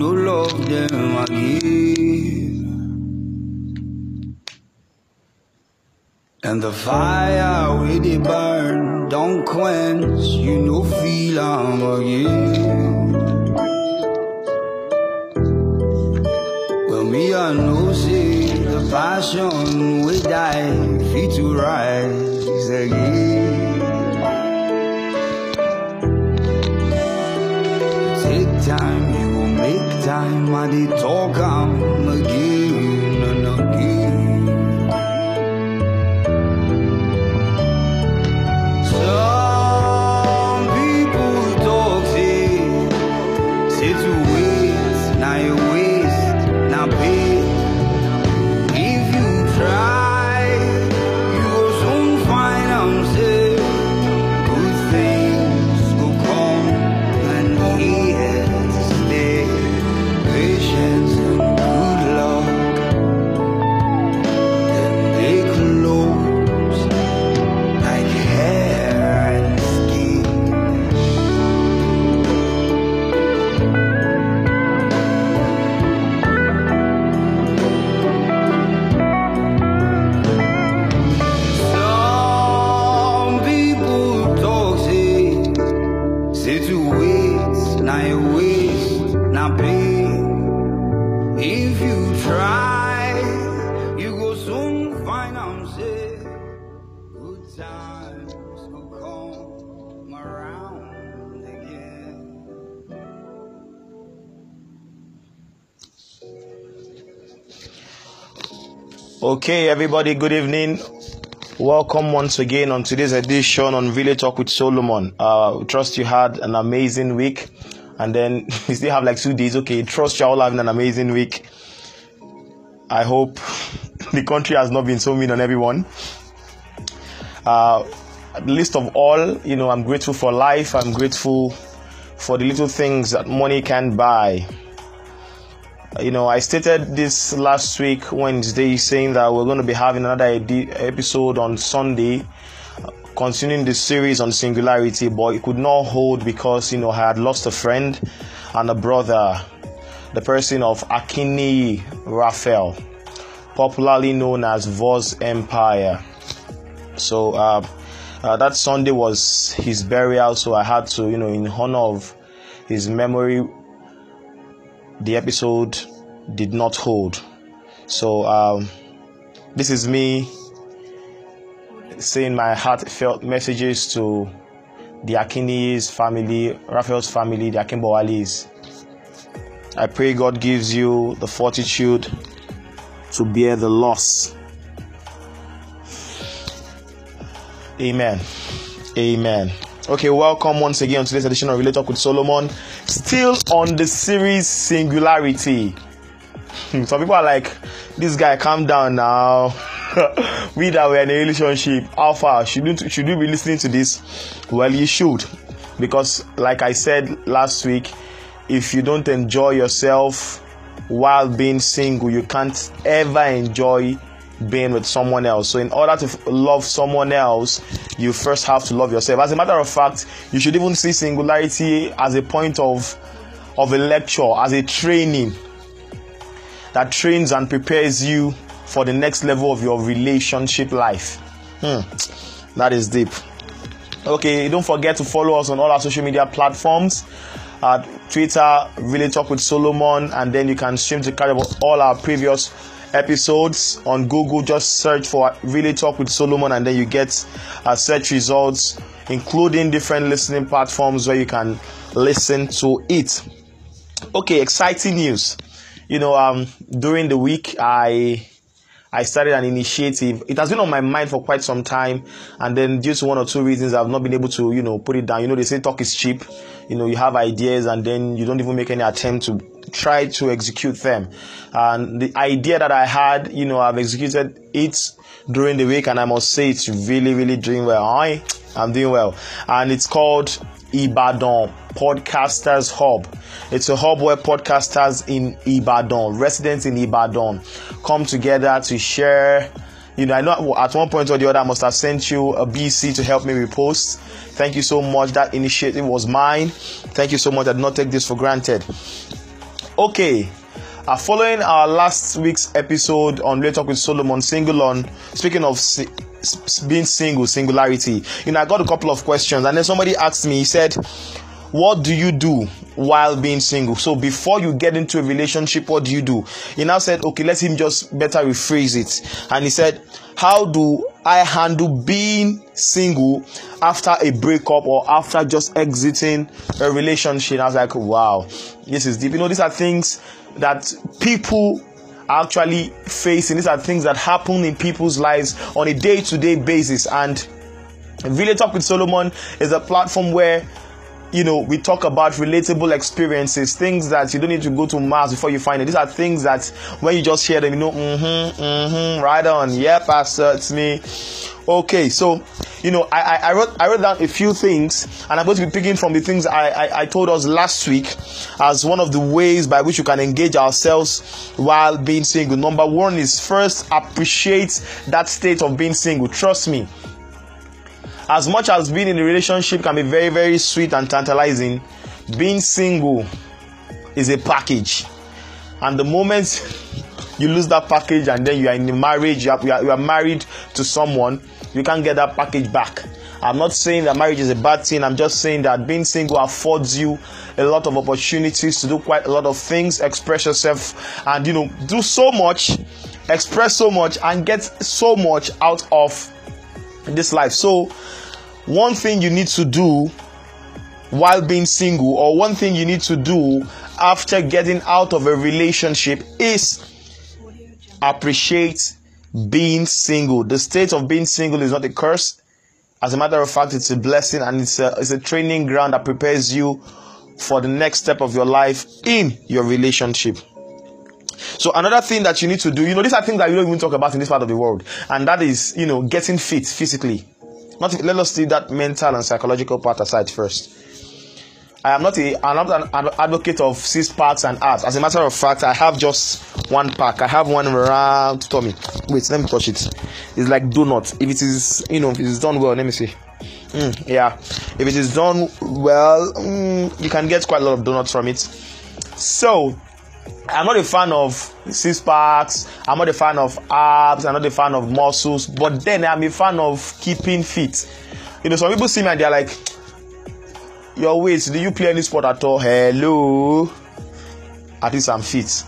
No love them I give. And the fire where they burn don't quench. You no feel I'm again. Well, me I know say the passion we die fit to rise again. Time. I did talk, Okay, everybody, good evening. Welcome once again on today's edition on Really Talk with Solomon. Uh, trust you had an amazing week, and then we still have like two days. Okay, trust you all having an amazing week. I hope the country has not been so mean on everyone. Uh, least of all, you know, I'm grateful for life. I'm grateful for the little things that money can buy you know, I stated this last week Wednesday saying that we're going to be having another episode on Sunday, continuing the series on singularity, but it could not hold because you know I had lost a friend and a brother, the person of Akini Raphael, popularly known as Voz Empire. So uh, uh, that Sunday was his burial, so I had to, you know, in honor of his memory, the episode did not hold. So um, this is me saying my heartfelt messages to the Akinis family, Raphael's family, the Akimbowalis. I pray God gives you the fortitude to bear the loss. Amen. Amen. Okay, welcome once again on today's edition of Relate Talk with Solomon. Still on the series Singularity. Hmm, some people are like, this guy, calm down now. we that were in a relationship, how far should you, should you be listening to this? Well, you should. Because, like I said last week, if you don't enjoy yourself while being single, you can't ever enjoy being with someone else. So, in order to f- love someone else, you first have to love yourself. As a matter of fact, you should even see singularity as a point of of a lecture, as a training that trains and prepares you for the next level of your relationship life. Hmm, that is deep. Okay, don't forget to follow us on all our social media platforms. At Twitter, Really Talk with Solomon, and then you can stream to carry about all our previous episodes on Google. Just search for Really Talk with Solomon, and then you get uh, search results, including different listening platforms where you can listen to it. Okay, exciting news. You know, um, during the week, I I started an initiative. It has been on my mind for quite some time, and then due to one or two reasons, I've not been able to, you know, put it down. You know, they say talk is cheap. You know, you have ideas, and then you don't even make any attempt to try to execute them. And the idea that I had, you know, I've executed it during the week, and I must say it's really, really doing well. I, I'm doing well, and it's called Ibadan Podcasters Hub. It's a hub where podcasters in Ibadan, residents in Ibadan, come together to share. You know, I know at one point or the other I must have sent you a BC to help me repost. Thank you so much. That initiative was mine. Thank you so much. I did not take this for granted. Okay. Uh, following our last week's episode on Let's Talk with Solomon, single on speaking of being single, singularity, you know, I got a couple of questions, and then somebody asked me, he said, What do you do while being single? So before you get into a relationship, what do you do? He now said, Okay, let him just better rephrase it. And he said, How do I handle being single after a breakup or after just exiting a relationship? I was like, Wow, this is deep. You know, these are things that people are actually facing. These are things that happen in people's lives on a day to day basis. And Really Talk with Solomon is a platform where you know, we talk about relatable experiences, things that you don't need to go to Mars before you find it. These are things that when you just hear them, you know, mm-hmm, mm-hmm, right on. Yeah, Pastor, it's me. Okay, so you know, I, I, wrote I wrote down a few things, and I'm going to be picking from the things I, I, I told us last week as one of the ways by which you can engage ourselves while being single. Number one is first appreciate that state of being single. Trust me as much as being in a relationship can be very, very sweet and tantalizing, being single is a package. And the moment you lose that package and then you are in a marriage, you are, you are, you are married to someone, you can't get that package back. I'm not saying that marriage is a bad thing. I'm just saying that being single affords you a lot of opportunities to do quite a lot of things, express yourself, and you know, do so much, express so much, and get so much out of this life. So, one thing you need to do while being single, or one thing you need to do after getting out of a relationship is appreciate being single. The state of being single is not a curse. As a matter of fact, it's a blessing and it's a, it's a training ground that prepares you for the next step of your life in your relationship. So another thing that you need to do, you know, these are things that you don't even talk about in this part of the world, and that is, you know, getting fit physically. Not let us leave that mental and psychological part aside first. I am not a I'm not an advocate of six packs and abs. As a matter of fact, I have just one pack. I have one around tummy. Wait, let me touch it. It's like donut. If it is, you know, if it is done well, let me see. Mm, yeah, if it is done well, mm, you can get quite a lot of donuts from it. So, I'm not a fan of six packs. I'm not a fan of abs. I'm not a fan of muscles. But then I'm a fan of keeping fit. You know, some people see me and they're like, "Your weight? Do you play any sport at all?" Hello. At least I'm fit.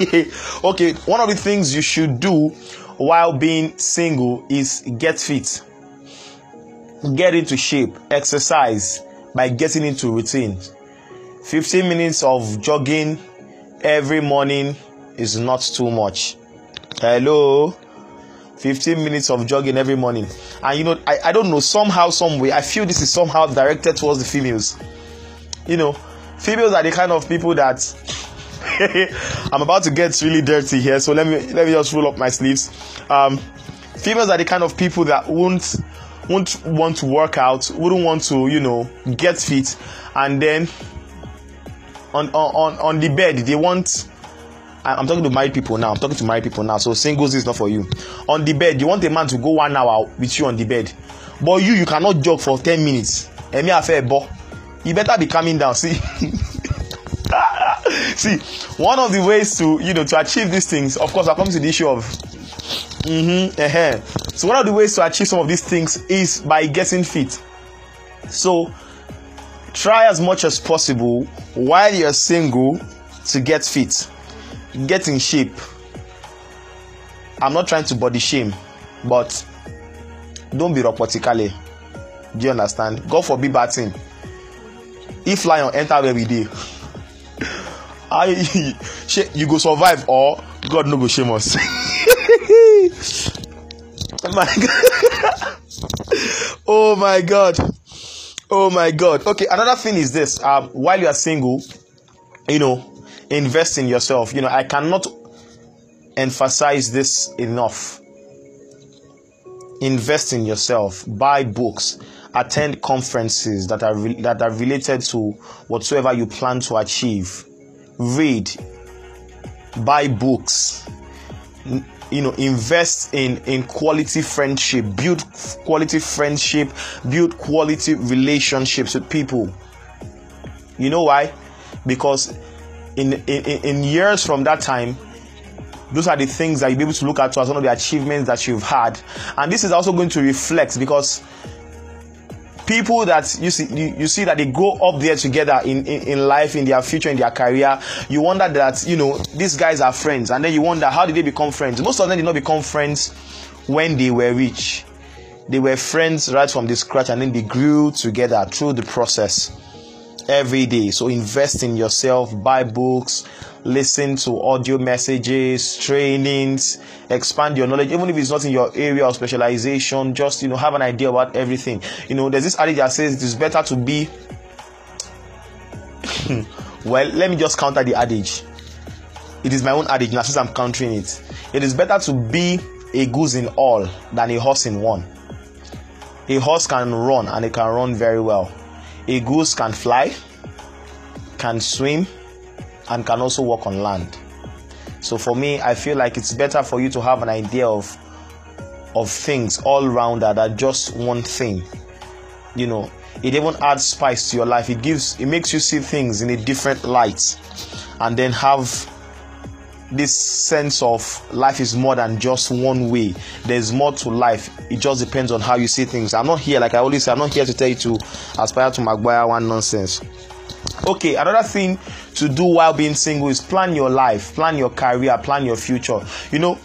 okay, one of the things you should do while being single is get fit. Get into shape. Exercise by getting into routine. 15 minutes of jogging every morning is not too much. Hello? 15 minutes of jogging every morning. And you know, I, I don't know, somehow, some way, I feel this is somehow directed towards the females. You know, females are the kind of people that I'm about to get really dirty here, so let me let me just roll up my sleeves. Um, females are the kind of people that won't won't want to work out, wouldn't want to, you know, get fit, and then on on on the bed they want i'm talking to married people now. I'm talking to married people now. So singles is not for you. On the bed you want a man to go one hour with you on the bed. But you you cannot jog for ten minutes. Emi afe ebo you better be calming down. See? See one of the ways to you know to achieve these things of course i come to the issue of mm-hmm, uh-huh. so one of the ways to achieve some of these things is by getting fit. So try as much as possible while you're single to get fit get in shape. I'm not trying to body shame but don't be robotically. Do you understand? God forbid bad thing. If lion enter where we dey how you go survive or god no go shame us. My god. Oh my god. Oh my God. Okay, another thing is this. Um, while you are single, you know, invest in yourself. You know, I cannot emphasize this enough. Invest in yourself. Buy books. Attend conferences that are re- that are related to whatsoever you plan to achieve. Read. Buy books you know invest in in quality friendship build quality friendship build quality relationships with people you know why because in, in in years from that time those are the things that you'll be able to look at as one of the achievements that you've had. And this is also going to reflect because people that you see you, you see that they grow up there together in, in in life in their future in their career you wonder that you know these guys are friends. And then you wonder how did they become friends? Most of them did not become friends when they were rich. They were friends right from the scratch and then they grew together through the process every day. So invest in yourself buy books listen to audio messages trainings expand your knowledge. Even if it's not in your area of specialization just you know have an idea about everything. You know there's this adage that says it is better to be well let me just counter the adage. It is my own adage now since i'm countering it. It is better to be a goose in all than a horse in one. A horse can run and it can run very well a goose can fly can swim and can also walk on land. So for me i feel like it's better for you to have an idea of of things all round than just one thing. You know it even adds spice to your life. It gives it makes you see things in a different light and then have this sense of life is more than just one way. There's more to life. It just depends on how you see things. I'm not here like i always say i'm not here to tell you to aspire to maguire one nonsense. Okay another thing to do while being single is plan your life plan your career plan your future. You know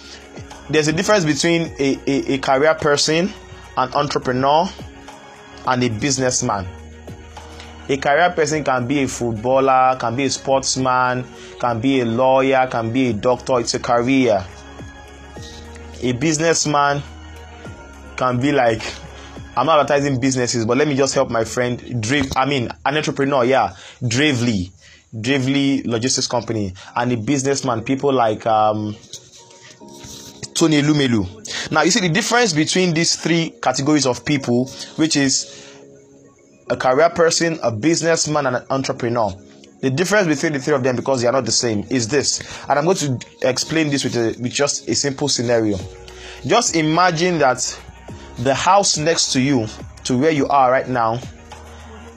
there's a difference between a, a, a career person an entrepreneur and a businessman a career person can be a footballer can be a sportsman can be a lawyer can be a doctor. It's a career. A businessman can be like i'm not advertising businesses but let me just help my friend Drave, i mean an entrepreneur yeah Dravely Dravely logistics company. And a businessman people like um Tony Elumelu. Now you see the difference between these three categories of people which is a career person, a businessman, and an entrepreneur. The difference between the three of them, because they are not the same, is this. And I'm going to explain this with, a, with just a simple scenario. Just imagine that the house next to you, to where you are right now,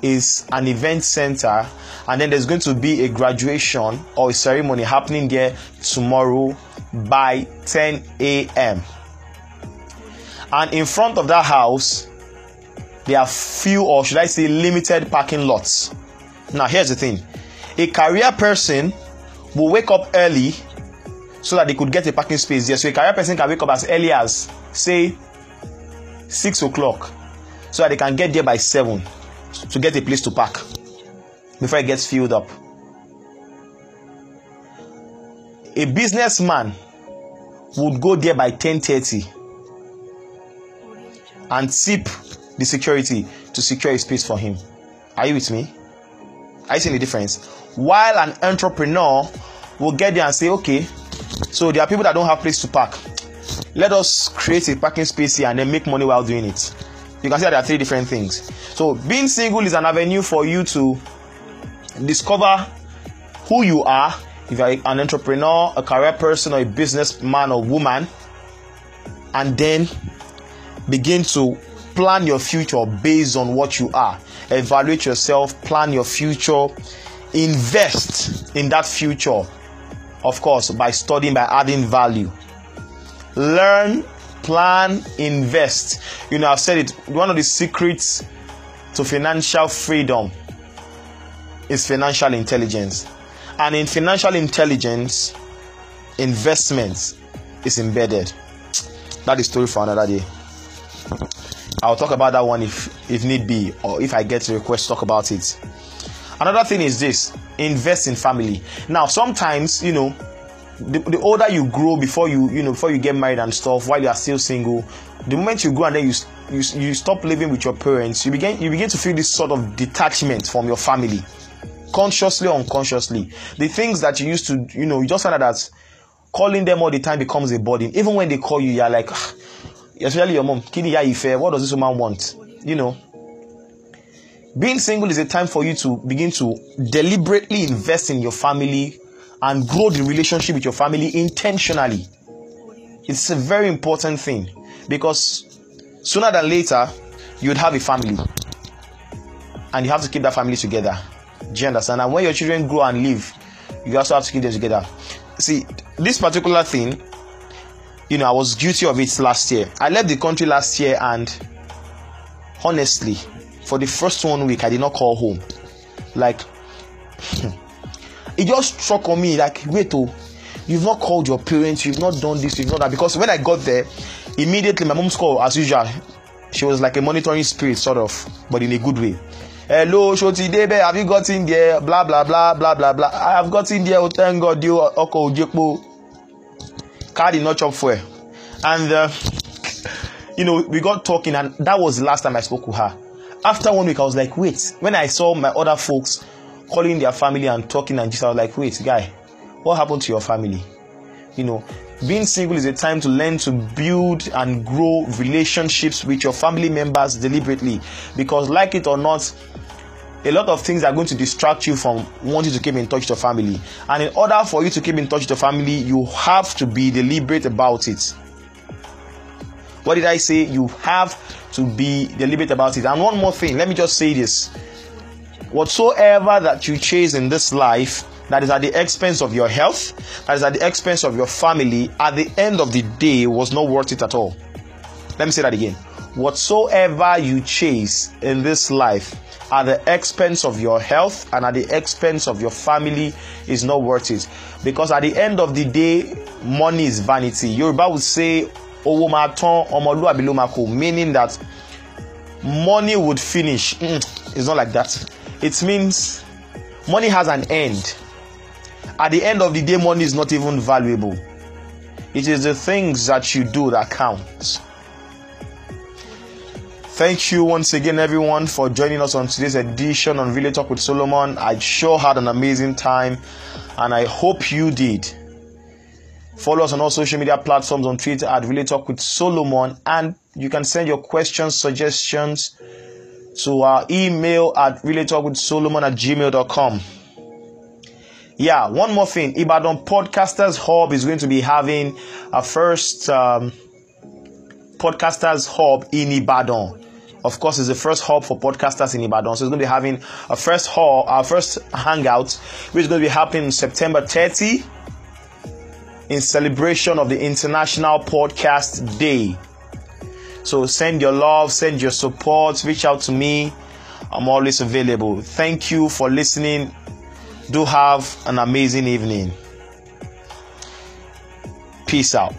is an event center, and then there's going to be a graduation or a ceremony happening there tomorrow by 10 a.m. And in front of that house, there are few or should I say limited parking lots. Now, here's the thing a career person will wake up early so that they could get a parking space there. So, a career person can wake up as early as say 6 o'clock so that they can get there by 7 to get a place to park before it gets filled up. A businessman would go there by 10:30 and sip the security to secure a space for him. Are you with me? Are you seeing the difference? While an entrepreneur will get there and say, okay, so there are people that don't have place to park. Let us create a parking space here and then make money while doing it. You can see that there are three different things. So being single is an avenue for you to discover who you are. If you're an entrepreneur, a career person, or a businessman or woman, and then begin to plan your future based on what you are. Evaluate yourself, plan your future, invest in that future, of course, by studying, by adding value. Learn, plan, invest. You know, I've said it, one of the secrets to financial freedom is financial intelligence. And in financial intelligence, investments is embedded. That is story for another day. I'll talk about that one if if need be, or if I get a request, talk about it. Another thing is this: invest in family. Now, sometimes you know, the, the older you grow before you you know before you get married and stuff, while you are still single, the moment you grow and then you you you stop living with your parents, you begin you begin to feel this sort of detachment from your family, consciously or unconsciously. The things that you used to you know you just find out that calling them all the time becomes a burden. Even when they call you, you're like. Ah, especially your mom. Kini ya ife what does this woman want? You know? Being single is a time for you to begin to deliberately invest in your family and grow the relationship with your family intentionally. It's a very important thing because sooner than later you'd have a family. And you have to keep that family together. Do you understand? And when your children grow and live you also have to keep them together. See, this particular thing, you know, I was guilty of it last year. I left the country last year, and honestly, for the first one week, I did not call home. Like, it just struck on me like, wait, oh, you've not called your parents, you've not done this, you've not that. Because when I got there, immediately my mom's call, as usual, she was like a monitoring spirit, sort of, but in a good way. Hello, Shoti Debe, have you got in there? Blah blah blah blah blah blah. I have got in there. Oh, thank God, you Oko Ojekpo. Car did not chop for And uh, you know, we got talking, and that was the last time I spoke with her. After one week, I was like, wait. When I saw my other folks calling their family and talking and just, I was like, wait, guy, what happened to your family? You know, being single is a time to learn to build and grow relationships with your family members deliberately because like it or not a lot of things are going to distract you from wanting to keep in touch with your family. And in order for you to keep in touch with your family you have to be deliberate about it. What did i say? You have to be deliberate about it. And one more thing let me just say this. Whatsoever that you chase in this life that is at the expense of your health, that is at the expense of your family, at the end of the day was not worth it at all. Let me say that again. Whatsoever you chase in this life at the expense of your health and at the expense of your family is not worth it. Because at the end of the day, money is vanity. Yoruba would say, Owo ma ton, ọmọlúwàbí ló máa meaning that money would finish. Mm, it's not like that. It means money has an end at the end of the day, money is not even valuable. It is the things that you do that counts. Thank you once again, everyone, for joining us on today's edition on Really Talk with Solomon. I sure had an amazing time, and I hope you did. Follow us on all social media platforms on Twitter at Really Talk with Solomon, and you can send your questions, suggestions to our email at Really Talk with Solomon at gmail.com. Yeah, one more thing. Ibadan Podcasters Hub is going to be having a first um, Podcasters Hub in Ibadan. Of course, it's the first hub for podcasters in Ibadan. So it's going to be having a first hall, our first hangout, which is going to be happening September 30 in celebration of the International Podcast Day. So send your love, send your support, reach out to me. I'm always available. Thank you for listening do have an amazing evening. Peace out.